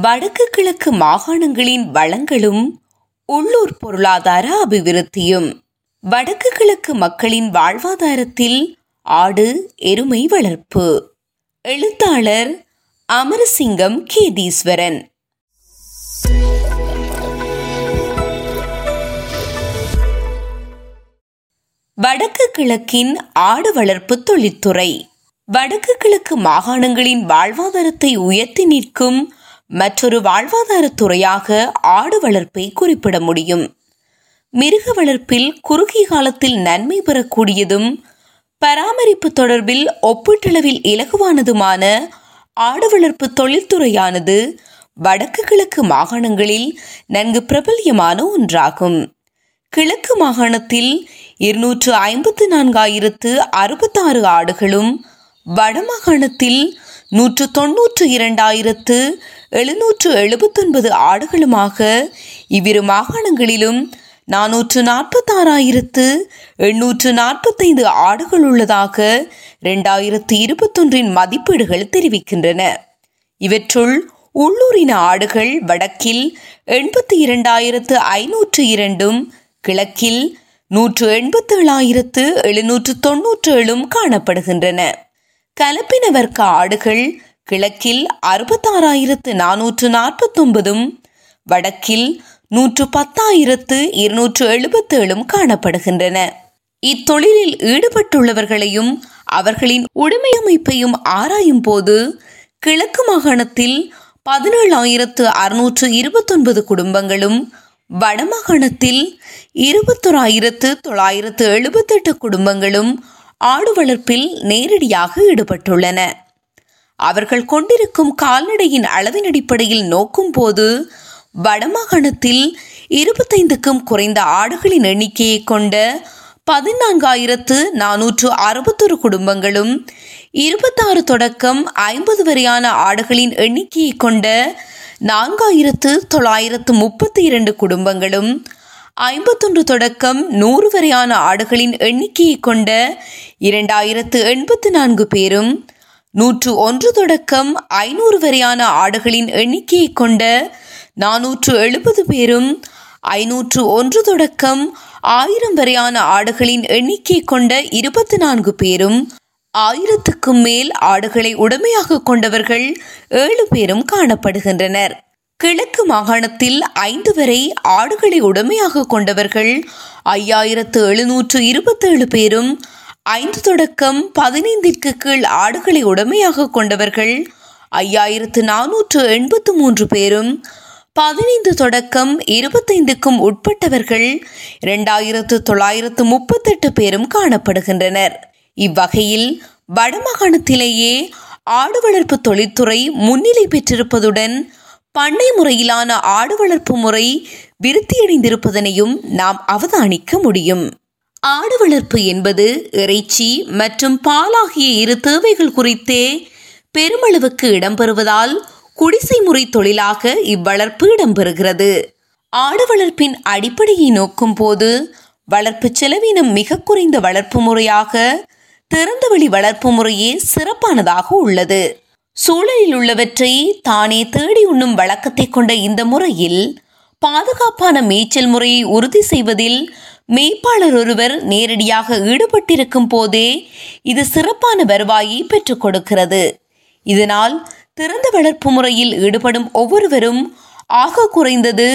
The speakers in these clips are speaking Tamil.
வடக்கு கிழக்கு மாகாணங்களின் வளங்களும் உள்ளூர் பொருளாதார அபிவிருத்தியும். வடக்கு கிழக்கு மக்களின் வாழ்வாதாரத்தில் ஆடு எருமை வளர்ப்பு. எழுத்தாளர் அமரசிங்கம் கேதீஸ்வரன் வடக்கு கிழக்கின் ஆடு வளர்ப்பு தொழில்துறை வடக்கு கிழக்கு மாகாணங்களின் வாழ்வாதாரத்தை உயர்த்தி நிற்கும் மற்றொரு வாழ்வாதாரத் துறையாக ஆடு வளர்ப்பை குறிப்பிட முடியும். மிருக வளர்ப்பில் குறுகிய காலத்தில் நன்மை பெறக்கூடியதும் பராமரிப்பு தொடர்பில் ஒப்பீட்டளவில் இலகுவானதுமான ஆடு வளர்ப்பு தொழில்துறையானது வடக்கு கிழக்கு மாகாணங்களில் நன்கு பிரபல்யமான ஒன்றாகும். கிழக்கு மாகாணத்தில் இருநூற்று ஐம்பத்து நான்காயிரத்து அறுபத்தாறு ஆடுகளும் வடமாகாணத்தில் நூற்று தொன்னூற்று இரண்டாயிரத்து எழுநூற்று எழுபத்தொன்பது ஆடுகளுமாக இவ்விரு மாகாணங்களிலும் நானூற்று நாற்பத்தாறாயிரத்து எண்ணூற்று நாற்பத்தைந்து ஆடுகள் உள்ளதாக இரண்டாயிரத்து இருபத்தொன்றின் மதிப்பீடுகள் தெரிவிக்கின்றன. இவற்றுள் உள்ளூரின ஆடுகள் வடக்கில் எண்பத்தி இரண்டாயிரத்து ஐநூற்று இரண்டும் கிழக்கில் நூற்று எண்பத்தி ஏழாயிரத்து எழுநூற்று தொன்னூற்று ஏழும் காணப்படுகின்றன. கலப்பின வர்க்க ஆடுகள் கிழக்கில் அறுபத்தாறாயிரத்து நானூற்று நாற்பத்தொன்பதும் வடக்கில் நூற்று பத்தாயிரத்து இருநூற்று எழுபத்தேழும் காணப்படுகின்றன. இத்தொழிலில் ஈடுபட்டுள்ளவர்களையும் அவர்களின் உடைமையமைப்பையும் ஆராயும் போது கிழக்கு மாகாணத்தில் பதினேழாயிரத்து அறுநூற்று இருபத்தொன்பது குடும்பங்களும் வடமாகாணத்தில் இருபத்தொராயிரத்து தொள்ளாயிரத்து எழுபத்தெட்டு குடும்பங்களும் ஆடு வளர்ப்பில் நேரடியாக ஈடுபட்டுள்ளன. அவர்கள் கொண்டிருக்கும் கால்நடையின் அளவின் அடிப்படையில் நோக்கும் போது வடமாகாணத்தில் இருபத்தைந்துக்கும் குறைந்த ஆடுகளின் எண்ணிக்கையை கொண்ட பதினான்காயிரத்து நானூற்று அறுபத்தொரு குடும்பங்களும் இருபத்தாறு தொடக்கம் ஐம்பது வரையான ஆடுகளின் எண்ணிக்கையை கொண்ட நான்காயிரத்து தொள்ளாயிரத்து முப்பத்தி இரண்டு குடும்பங்களும் ஐம்பத்தொன்று தொடக்கம் நூறு வரையான ஆடுகளின் எண்ணிக்கையை கொண்ட இரண்டாயிரத்து எண்பத்து நான்கு பேரும் நூற்று ஒன்று தொடக்கம் ஐநூறு வரையான ஆடுகளின் எண்ணிக்கையை கொண்ட நானூற்று எழுபது பேரும் ஐநூற்று ஒன்று தொடக்கம் ஆயிரம் வரையான ஆடுகளின் எண்ணிக்கை கொண்ட இருபத்தி நான்கு பேரும் ஆயிரத்துக்கும் மேல் ஆடுகளை உடமையாக கொண்டவர்கள் ஏழு பேரும் காணப்படுகின்றனர். கிழக்கு மாகாணத்தில் ஐந்து வரை ஆடுகளை உடமையாக கொண்டவர்கள் ஐயாயிரத்து எழுநூற்று இருபத்தேழு பேரும் ஐந்து தொடக்கம் பதினைந்திற்கு கீழ் ஆடுகளை உடமையாக கொண்டவர்கள். ஐயாயிரத்து நானூற்று எண்பத்து மூன்று பேரும் பதினைந்து தொடக்கம் இருபத்தைந்துக்கும் உட்பட்டவர்கள் இரண்டாயிரத்து தொள்ளாயிரத்து முப்பத்தெட்டு பேரும் காணப்படுகின்றனர். இவ்வகையில் வடமாகாணத்திலேயே ஆடு வளர்ப்பு தொழில்துறை முன்னிலை பெற்றிருப்பதுடன் பண்ணை முறையிலான ஆடு வளர்ப்பு முறை விருத்தியடைந்திருப்பதனையும் நாம் அவதானிக்க முடியும். ஆடு வளர்ப்பு என்பது இறைச்சி மற்றும் பாலாகிய இரு தேவைகள் குறித்தே பெருமளவுக்கு இடம்பெறுவதால் குடிசை முறை தொழிலாக இவ்வளர்ப்பு இடம்பெறுகிறது. ஆடு வளர்ப்பின் அடிப்படையை நோக்கும் போது வளர்ப்பு செலவினம் மிக குறைந்த வளர்ப்பு முறையாக திறந்தவெளி வளர்ப்பு முறையே சிறப்பானதாக உள்ளது. சூழலில் உள்ளவற்றை தானே தேடி உண்ணும் வழக்கத்தை கொண்ட இந்த முறையில் பாதுகாப்பான மேய்ச்சல் முறையை உறுதி செய்வதில் மேய்ப்பாளர் ஒருவர் நேரடியாக ஈடுபட்டிருக்கும் போதே இது சிறப்பான வருவாயை பெற்றுக் கொடுக்கிறது. இதனால் திறந்த வளர்ப்பு முறையில் ஈடுபடும் ஒவ்வொருவரும் ஆக குறைந்தது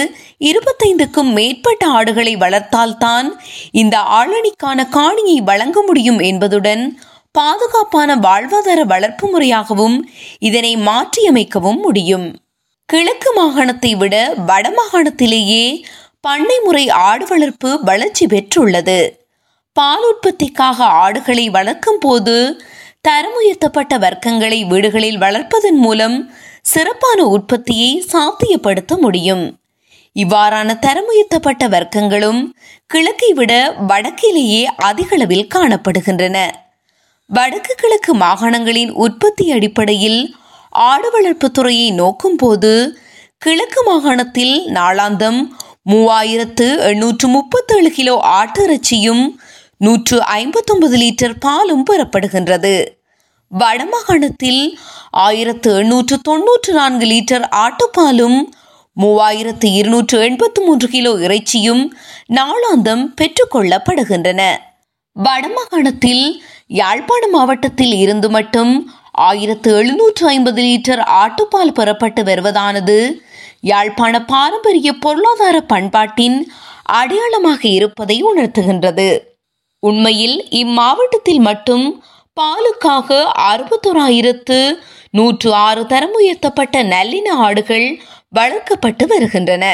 இருபத்தைந்துக்கும் மேற்பட்ட ஆடுகளை வளர்த்தால்தான் இந்த ஆளணிக்கான காணியை வழங்க முடியும் என்பதுடன் பாதுகாப்பான வாழ்வாதார வளர்ப்பு முறையாகவும் இதனை மாற்றியமைக்கவும் முடியும். கிழக்கு மாகாணத்தை விட வடமாகாணத்திலேயே பண்ணை முறை ஆடு வளர்ப்பு வளர்ச்சி பெற்றுள்ளது. பால் உற்பத்திக்காக ஆடுகளை வளர்க்கும் போது தரம் உயர்த்தப்பட்ட வர்க்கங்களை வீடுகளில் வளர்ப்பதன் மூலம் சிறப்பான உற்பத்தியை சாத்தியப்படுத்த முடியும். இவ்வாறான தரம் உயர்த்தப்பட்ட வர்க்கங்களும் கிழக்கை விட வடக்கிலேயே அதிகளவில் காணப்படுகின்றன. வடக்கு கிழக்கு மாகாணங்களின் உற்பத்தி அடிப்படையில் ஆடு வளர்ப்பு துறையை நோக்கும் போது கிழக்கு மாகாணத்தில் நாளாந்தம் மூவாயிரத்து எண்ணூற்று முப்பத்தேழு கிலோ ஆட்டிறைச்சியும் நூற்று ஐம்பத்தொன்பது லிட்டர் பாலும் பெறப்படுகின்றது. வடமாகாணத்தில் ஆயிரத்து எண்ணூற்று தொன்னூற்று நான்கு லிட்டர் ஆட்டுப்பாலும் மூவாயிரத்து இருநூற்று எண்பத்து மூன்று கிலோ இறைச்சியும் நாளாந்தம் பெற்றுக்கொள்ளப்படுகின்றன. வடமாகாணத்தில் யாழ்ப்பாண மாவட்டத்தில் இருந்து மட்டும் ஆயிரத்து எழுநூற்று ஐம்பது லிட்டர் ஆட்டுப்பால் பெறப்பட்டு வருவதானது? யாழ்ப்பாண பாரம்பரிய பொருளாதார பண்பாட்டின் அடையாளமாக இருப்பதை உணர்த்துகின்றது. உண்மையில் இம்மாவட்டத்தில் மட்டும் பாலுக்காக அறுபத்தோராயிரத்து நூற்று ஆறு தரம் உயர்த்தப்பட்ட நல்லின ஆடுகள் வளர்க்கப்பட்டு வருகின்றன.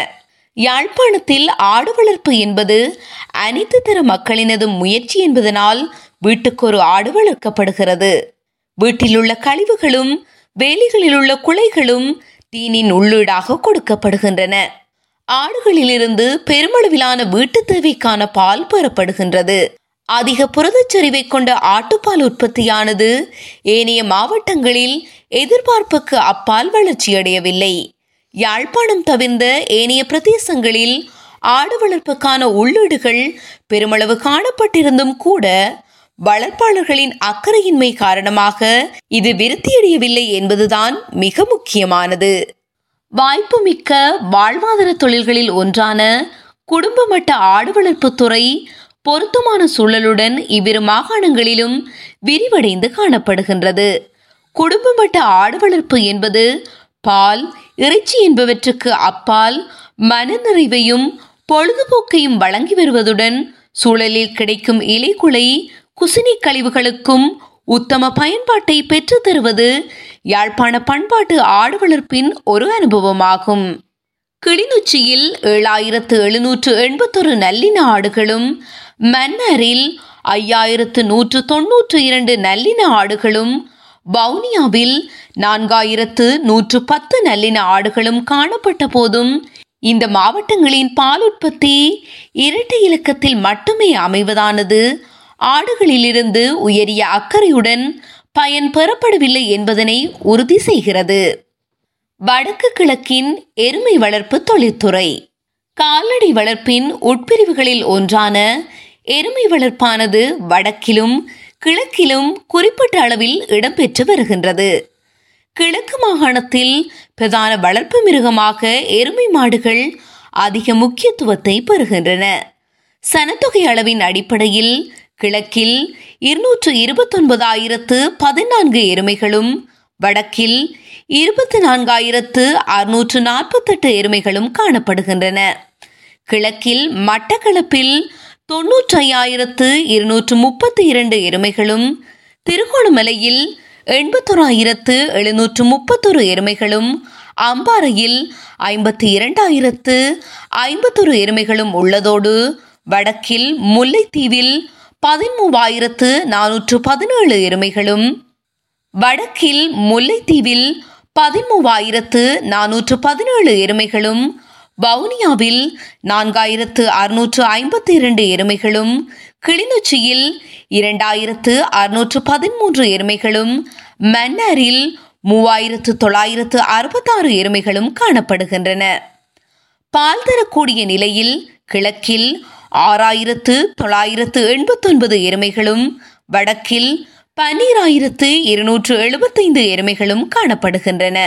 யாழ்ப்பாணத்தில் ஆடு வளர்ப்பு என்பது அனைத்து தர மக்களினது முயற்சி என்பதனால் வீட்டுக்கு ஒரு ஆடு வளர்க்கப்படுகிறது. வீட்டில் உள்ள கழிவுகளும் வேலிகளில் உள்ள குலைகளும் தீனின் உள்ளீடாக கொடுக்கப்படுகின்றன. ஆடுகளிலிருந்து பெருமளவிலான வீட்டு தேவைக்கான பால் பெறப்படுகின்றது. அதிக புரதச்சரிவை கொண்ட ஆட்டுப்பால் உற்பத்தியானது ஏனைய மாவட்டங்களில் எதிர்பார்ப்புக்கு அப்பால் வளர்ச்சியடையவில்லை. யாழ்ப்பாணம் தவிர்ந்த ஏனைய பிரதேசங்களில் ஆடு வளர்ப்புக்கான உள்ளீடுகள் பெருமளவு காணப்பட்டிருந்தும் கூட வளர்ப்பாளர்களின் அக்கறையின்மை காரணமாக இது விருத்தியடையவில்லை என்பதுதான் மிக முக்கியமானது. வாய்ப்புமிக்க வாழ்வாதார தொழில்களில் ஒன்றான குடும்ப மட்ட ஆடு வளர்ப்பு துறை பொருத்தமான சூழலுடன் இவ்விரு மாகாணங்களிலும் விரிவடைந்து காணப்படுகின்றது. குடும்ப மட்ட ஆடு வளர்ப்பு என்பது பால் இறைச்சி என்பவற்றுக்கு அப்பால் மனநிறைவையும் பொழுதுபோக்கையும் வழங்கி வருவதுடன் சூழலில் கிடைக்கும் இலைக்குலை குசினி கழிவுகளுக்கும் உத்தம பயன்பாட்டை பெற்று தருவது யாழ்ப்பாண பண்பாட்டு ஆடு வளர்ப்பின் ஒரு அனுபவமாகும். கிளிநொச்சியில் ஏழாயிரத்து எழுநூற்று எண்பத்தொரு நல்லின ஆடுகளும் மன்னாரில் ஐயாயிரத்து நூற்று தொன்னூற்று இரண்டு நல்லின ஆடுகளும் வவுனியாவில் நான்காயிரத்து நூற்று பத்து நல்லின ஆடுகளும் காணப்பட்ட போதும் இந்த மாவட்டங்களின் பால் உற்பத்தி இரட்டை இலக்கத்தில் மட்டுமே அமைவதானது. ஆடுகளிலிருந்து உயரிய அக்கறையுடன் பயன் பெறப்படவில்லை என்பதனை உறுதி செய்கிறது. வடக்கு கிழக்கின் எருமை வளர்ப்பு தொழில்துறை கால்நடை வளர்ப்பின் உட்பிரிவுகளில் ஒன்றான எருமை வளர்ப்பானது வடக்கிலும் கிழக்கிலும் குறிப்பிட்ட அளவில் இடம்பெற்று வருகின்றது. கிழக்கு மாகாணத்தில் பிரதான வளர்ப்பு மிருகமாக எருமை மாடுகள் அதிக முக்கியத்துவத்தை பெறுகின்றன. சனத்தொகை அளவின் அடிப்படையில் கிழக்கில் இருநூற்று இருபத்தொன்பதாயிரத்து பதினான்கு எருமைகளும் வடக்கில் இருபத்தி நான்காயிரத்து அறுநூற்று நாற்பத்தெட்டு எருமைகளும் காணப்படுகின்றன. கிழக்கில் மட்டக்களப்பில் தொன்னூற்றி ஐயாயிரத்து இருநூற்று முப்பத்தி இரண்டு எருமைகளும் திருகோணமலையில் எண்பத்தோராயிரத்து எழுநூற்று முப்பத்தொரு எருமைகளும் அம்பாறையில் ஐம்பத்தி இரண்டாயிரத்து ஐம்பத்தொரு எருமைகளும் உள்ளதோடு வடக்கில் முல்லைத்தீவில் பதிமூவாயிரத்து நானூற்று பதினேழு எருமைகளும் வடக்கில் முல்லைத்தீவில் பதிமூவாயிரத்து நானூற்று பதினேழு எருமைகளும் வவுனியாவில் நான்காயிரத்து அறுநூற்று ஐம்பத்தி இரண்டு எருமைகளும் கிளிநொச்சியில் இரண்டாயிரத்து அறுநூற்று பதிமூன்று எருமைகளும் மன்னாரில் மூவாயிரத்து தொள்ளாயிரத்து அறுபத்தாறு எருமைகளும் காணப்படுகின்றன. பால் தரக்கூடிய நிலையில் கிழக்கில் ஆறாயிரத்து தொள்ளாயிரத்து எண்பத்தொன்பது எருமைகளும் வடக்கில் பன்னீராயிரத்து இருநூற்று எழுபத்தைந்து எருமைகளும் காணப்படுகின்றன.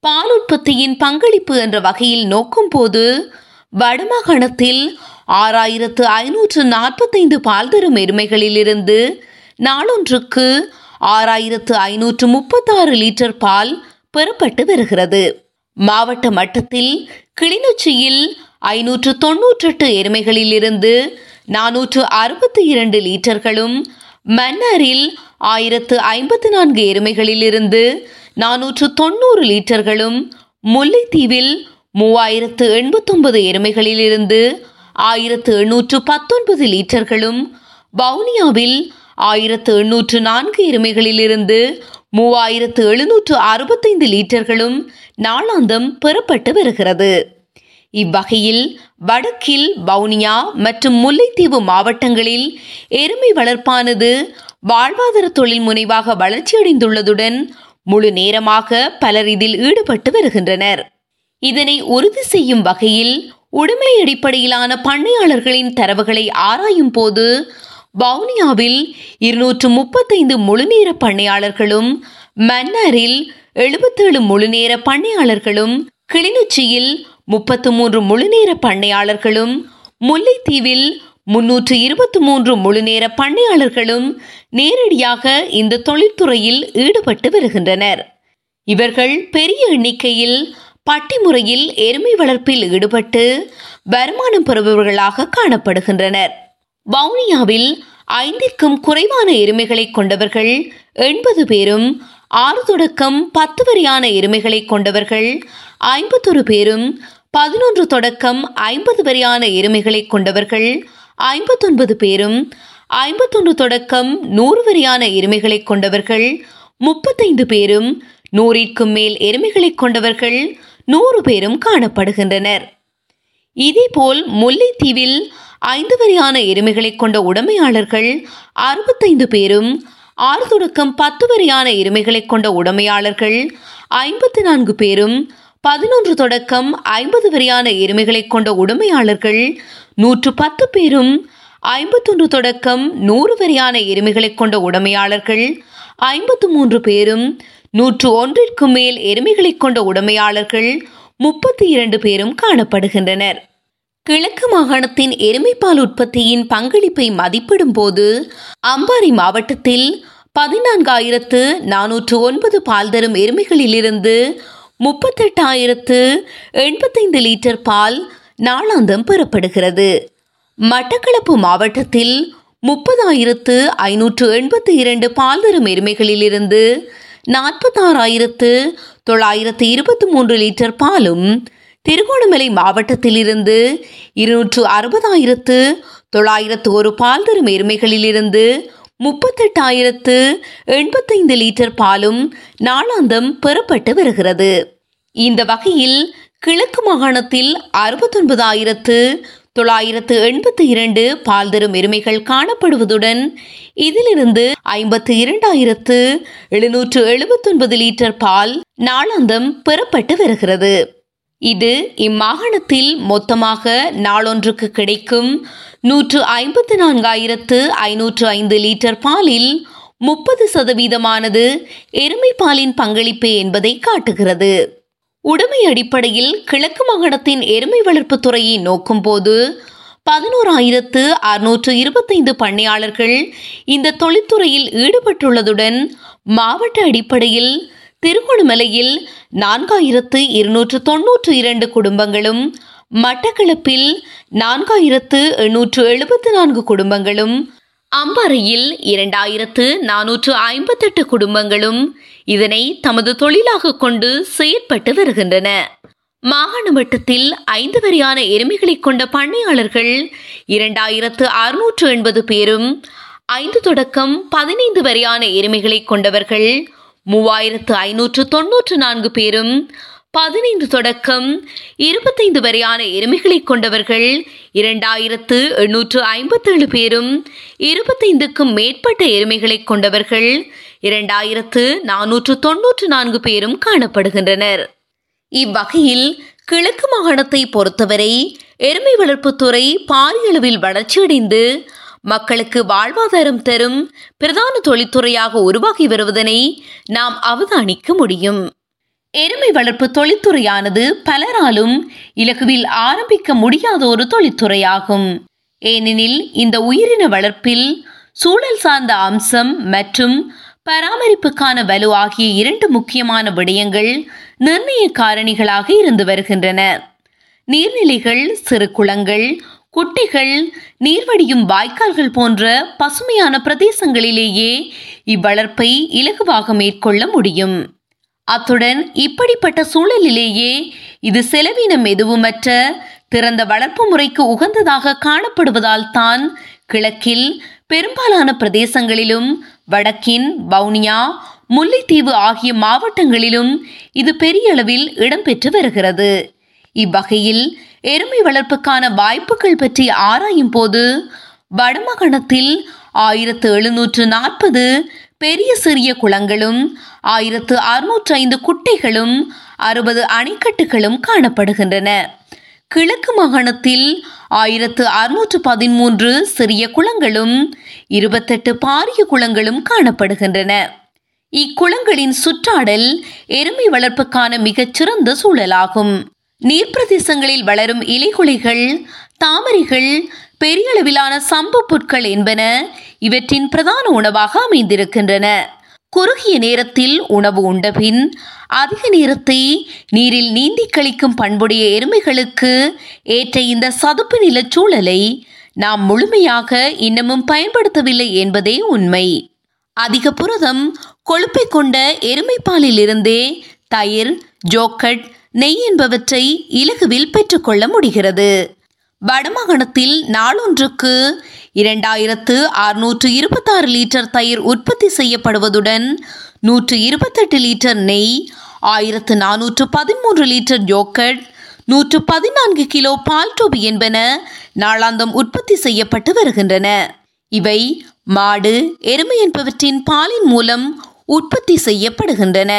பால் உற்பத்தியின் பங்களிப்பு என்ற வகையில் நோக்கும் போது வடமாகாணத்தில் ஆறாயிரத்து ஐநூற்று நாற்பத்தைந்து பால் தரும் எருமைகளிலிருந்து நாளொன்றுக்கு ஆறாயிரத்து ஐநூற்று முப்பத்தாறு லிட்டர் பால் பெறப்பட்டு வருகிறது. மாவட்ட மட்டத்தில் கிளிநொச்சியில் ஐநூற்று தொன்னூற்றெட்டு எருமைகளிலிருந்து நானூற்று அறுபத்தி இரண்டு லீட்டர்களும் மன்னாரில் ஆயிரத்து ஐம்பத்து நான்கு எருமைகளிலிருந்து நானூற்று தொண்ணூறு லீட்டர்களும் முல்லைத்தீவில் மூவாயிரத்து எண்பத்தொன்பது எருமைகளிலிருந்து ஆயிரத்து எண்ணூற்று பத்தொன்பது லீட்டர்களும் வவுனியாவில் ஆயிரத்து எண்ணூற்று நான்கு எருமைகளிலிருந்து மூவாயிரத்து எழுநூற்று அறுபத்தைந்து லீட்டர்களும் நாளாந்தம் பெறப்பட்டு வருகிறது. இவ்வகையில் வடக்கில் வவுனியா மற்றும் முல்லைத்தீவு மாவட்டங்களில் எருமை வளர்ப்பானது வாழ்வாதார தொழில் முனைவாக வளர்ச்சியடைந்துள்ளதுடன் முழு நேரமாக பலர் இதில் ஈடுபட்டு வருகின்றனர். இதனை உறுதி செய்யும் வகையில் உடைமை அடிப்படையிலான பண்ணையாளர்களின் தரவுகளை ஆராயும் போது வவுனியாவில் இருநூற்று முப்பத்தைந்து முழுநேர பண்ணையாளர்களும் மன்னாரில் எழுபத்தேழு முழுநேர பண்ணையாளர்களும் கிளிநொச்சியில் முப்பத்து மூன்று முழுநேர பண்ணையாளர்களும் முல்லைத்தீவில் முன்னூற்று இருபத்தி மூன்று முழுநேர பண்ணையாளர்களும் நேரடியாக இந்த தொழில்துறையில் ஈடுபட்டு வருகின்றனர். இவர்கள் பெரிய எண்ணிக்கையில் பட்டி முறையில் எருமை வளர்ப்பில் ஈடுபட்டு வருமானம் பெறுபவர்களாக காணப்படுகின்றனர். வவுனியாவில் ஐந்திற்கும் குறைவான எருமைகளை கொண்டவர்கள் எண்பது பேரும் ஆறு தொடக்கம் பத்து வரையான எருமைகளை கொண்டவர்கள். ஐம்பத்தொரு பேரும் பதினொன்று தொடக்கம் ஐம்பது வரையான எருமைகளை கொண்டவர்கள். ஐம்பத்தொன்பது பேரும் ஐம்பத்தொன்று தொடக்கம் நூறு வரையான எருமைகளை கொண்டவர்கள். முப்பத்தைந்து பேரும் நூறிற்கும் மேல் எருமைகளை கொண்டவர்கள். நூறு பேரும் காணப்படுகின்றனர். இதேபோல் முல்லைத்தீவில் ஐந்து வரையான எருமைகளை கொண்ட உடைமையாளர்கள் அறுபத்தைந்து பேரும் ஆறு தொடக்கம் பத்து வரையான எருமைகளை கொண்ட உடைமையாளர்கள் ஐம்பத்தி நான்கு பேரும் பதினொன்று தொடக்கம் ஐம்பது வரையான எருமைகளை கொண்ட உடைமையாளர்கள் நூற்று பத்து பேரும் ஐம்பத்தொன்று தொடக்கம் நூறு வரையான எருமைகளை கொண்ட உடைமையாளர்கள் ஐம்பத்து மூன்று பேரும் நூற்று ஒன்றிற்கும் மேல் எருமைகளை கொண்ட உடைமையாளர்கள் முப்பத்தி இரண்டு பேரும் காணப்படுகின்றனர். கிழக்கு மாகாணத்தின் எருமைப்பால் உற்பத்தியின் பங்களிப்பை மதிப்பிடும் போது அம்பாறை மாவட்டத்தில் பதினான்காயிரத்து நானூற்று ஒன்பது பால் தரும் எருமைகளிலிருந்து முப்பத்தெட்டாயிரத்து எண்பத்தைந்து லிட்டர் பால் நாளாந்தம் பெறப்படுகிறது. மட்டக்களப்பு மாவட்டத்தில் முப்பதாயிரத்து ஐநூற்று எண்பத்தி இரண்டு பால் தரும் எருமைகளிலிருந்து நாற்பத்தாறாயிரத்து தொள்ளாயிரத்து இருபத்தி மூன்று லிட்டர் பாலும் திருகோணமலை மாவட்டத்திலிருந்து இருநூற்று அறுபதாயிரத்து தொள்ளாயிரத்து ஒரு பால் தரும் எருமைகளிலிருந்து முப்பத்தெட்டாயிரத்து எண்பத்தைந்து லிட்டர் பாலும் நாளாந்தம் பெறப்பட்டு வருகிறது. இந்த வகையில் கிழக்கு மாகாணத்தில் அறுபத்தொன்பதாயிரத்து தொள்ளாயிரத்து எண்பத்தி இரண்டு பால் தரும் எருமைகள் காணப்படுவதுடன் இதிலிருந்து ஐம்பத்து இரண்டாயிரத்து எழுநூற்று எழுபத்தொன்பது லிட்டர் பால் நாளாந்தம் பெறப்பட்டு வருகிறது. இது இம்மாகாணத்தில் மொத்தமாக நாளொன்றுக்கு கிடைக்கும் நூற்று ஐம்பத்து நான்காயிரத்து ஐநூற்று ஐந்து லிட்டர் பாலில் முப்பது சதவீதமானது எருமை பாலின் பங்களிப்பு என்பதை காட்டுகிறது. உடைமை அடிப்படையில் கிழக்கு மாகாணத்தின் எருமை வளர்ப்பு துறையை நோக்கும் போது பதினோராயிரத்து அறுநூற்று இருபத்தைந்து பண்ணையாளர்கள் இந்த தொழில்துறையில் ஈடுபட்டுள்ளதுடன் மாவட்ட அடிப்படையில் திருகோணமலையில் நான்காயிரத்து இருநூற்று தொன்னூற்று இரண்டு குடும்பங்களும் மட்டக்களப்பில் நான்காயிரத்து எண்ணூற்று எழுபத்து நான்கு குடும்பங்களும் அம்பாறையில் இரண்டாயிரத்து நானூற்று ஐம்பத்தெட்டு குடும்பங்களும் இதனை தமது தொழிலாக கொண்டு செயற்பட்டு வருகின்றன. மாகாண மட்டத்தில் ஐந்து வரையான எருமைகளை கொண்ட பண்ணையாளர்கள் இரண்டாயிரத்து அறுநூற்று எண்பது பேரும் ஐந்து தொடக்கம் பதினைந்து வரையான எருமைகளை கொண்டவர்கள் மூவாயிரத்து ஐநூற்று தொன்னூற்று நான்கு பேரும் பதினைந்து தொடக்கம் இருபத்தைந்து வரையான எருமைகளை கொண்டவர்கள் இரண்டாயிரத்து எண்ணூற்று ஐம்பத்தேழு பேரும் இருபத்தைந்துக்கும் மேற்பட்ட எருமைகளை கொண்டவர்கள் இரண்டாயிரத்து நானூற்று தொன்னூற்று நான்கு பேரும் காணப்படுகின்றனர். இவ்வகையில் கிழக்கு மாகாணத்தை பொறுத்தவரை எருமை வளர்ப்புத்துறை பாரியளவில் வளர்ச்சியடைந்து மக்களுக்கு வாழ்வாதாரம் தரும் பிரதான தொழில்துறையாக உருவாகி வருவதனை நாம் அவதானிக்க முடியும். எருமை வளர்ப்பு தொழில்துறையானது பலராலும் இலகுவில் ஆரம்பிக்க முடியாத ஒரு தொழில்துறையாகும். ஏனெனில் இந்த உயிரின வளர்ப்பில் சூழல் சார்ந்த அம்சம் மற்றும் பராமரிப்புக்கான வலு ஆகிய இரண்டு முக்கியமான விடயங்கள் நிர்ணய காரணிகளாக இருந்து வருகின்றன. நீர்நிலைகள் சிறு குளங்கள் குட்டிகள் நீர்வடியும் வாய்க்கால்கள் போன்ற பசுமையான பிரதேசங்களிலேயே இவ்வளர்ப்பை இலகுவாக மேற்கொள்ள முடியும். அத்துடன் இப்படிப்பட்ட சூழலிலேயே இது செலவினம் எதுவுமற்ற திறந்த வளர்ப்பு முறைக்கு உகந்ததாக காணப்படுவதால் தான் கிழக்கில் பெரும்பாலான பிரதேசங்களிலும் வடக்கின் வவுனியா முல்லைத்தீவு ஆகிய மாவட்டங்களிலும் இது பெரிய அளவில் இடம்பெற்று வருகிறது. இவ்வகையில் எருமை வளர்ப்புக்கான வாய்ப்புகள் பற்றி ஆராயும் போது வடமாகாணத்தில் ஆயிரத்து எழுநூற்று நாற்பது பெரிய சிறிய குளங்களும் ஆயிரத்து அறுநூற்று ஐந்து குட்டைகளும் அறுபது அணைக்கட்டுகளும் காணப்படுகின்றன. கிழக்கு மாகாணத்தில் ஆயிரத்து அறுநூற்று பதிமூன்று சிறிய குளங்களும் இருபத்தெட்டு பாரிய குளங்களும் காணப்படுகின்றன. இக்குளங்களின் சுற்றாடல் எருமை வளர்ப்புக்கான மிகச்சிறந்த சூழலாகும். நீர்ப்பிரதேசங்களில் வளரும் இலைகுலைகள் தாமரைகள் பெரிய அளவிலான சம்பு புற்கள் என்பன இவற்றின் பிரதான உணவாக அமைந்திருக்கின்றன. குறுகிய நேரத்தில் உணவு உண்டபின் அதிக நேரத்தை நீரில் நீந்தி கழிக்கும் பண்புடைய எருமைகளுக்கு ஏற்ற இந்த சதுப்பு நில சூழலை நாம் முழுமையாக இன்னமும் பயன்படுத்தவில்லை என்பதே உண்மை. அதிக புரதம் கொழுப்பை கொண்ட எருமைப்பாலில் இருந்தே தயிர் ஜோக்கட் நெய் என்பவற்றை இலகுவில் பெற்றுக்கொள்ள முடிகிறது. வடமாகாணத்தில் நாளொன்றுக்கு இரண்டாயிரத்து அறுநூற்று இருபத்தாறு லிட்டர் தயிர் உற்பத்தி செய்யப்படுவதுடன் நூற்று இருபத்தெட்டு லிட்டர் நெய் ஆயிரத்து நானூற்று பதிமூன்று லிட்டர் யோக்கட் நூற்று பதினான்கு கிலோ பால் டோபி என்பன நாளாந்தம் உற்பத்தி செய்யப்பட்டு வருகின்றன. இவை மாடு எருமை என்பவற்றின் பாலின் மூலம் உற்பத்தி செய்யப்படுகின்றன.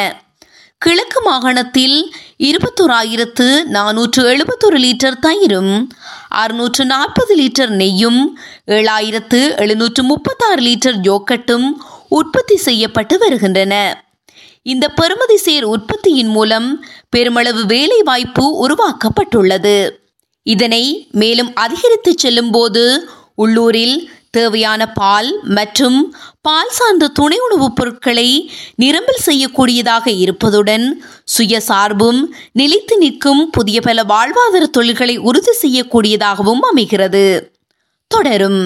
கிழக்கு மாகாணத்தில் இருபத்தோராயிரத்து நானூற்று எழுபத்தொரு லிட்டர் தயிரும் அறுநூற்று நாற்பது லிட்டர் நெய்யும் ஏழாயிரத்து எழுநூற்று முப்பத்தாறு லிட்டர் ஜோக்கட்டும் உற்பத்தி செய்யப்பட்டு வருகின்றன. இந்த பெறுமதி சேர் உற்பத்தியின் மூலம் பெருமளவு வேலை வாய்ப்பு உருவாக்கப்பட்டுள்ளது. இதனை மேலும் அதிகரித்து செல்லும் போது உள்ளூரில் தேவையான பால் மற்றும் பால் சார்ந்த துணை உணவுப் பொருட்களை நிரம்பல் செய்யக்கூடியதாக இருப்பதுடன் சுயசார்பும் நிலைத்து நிற்கும் புதிய பல வாழ்வாதார தொழில்களை உறுதி செய்யக்கூடியதாகவும் அமைகிறது. தொடரும்.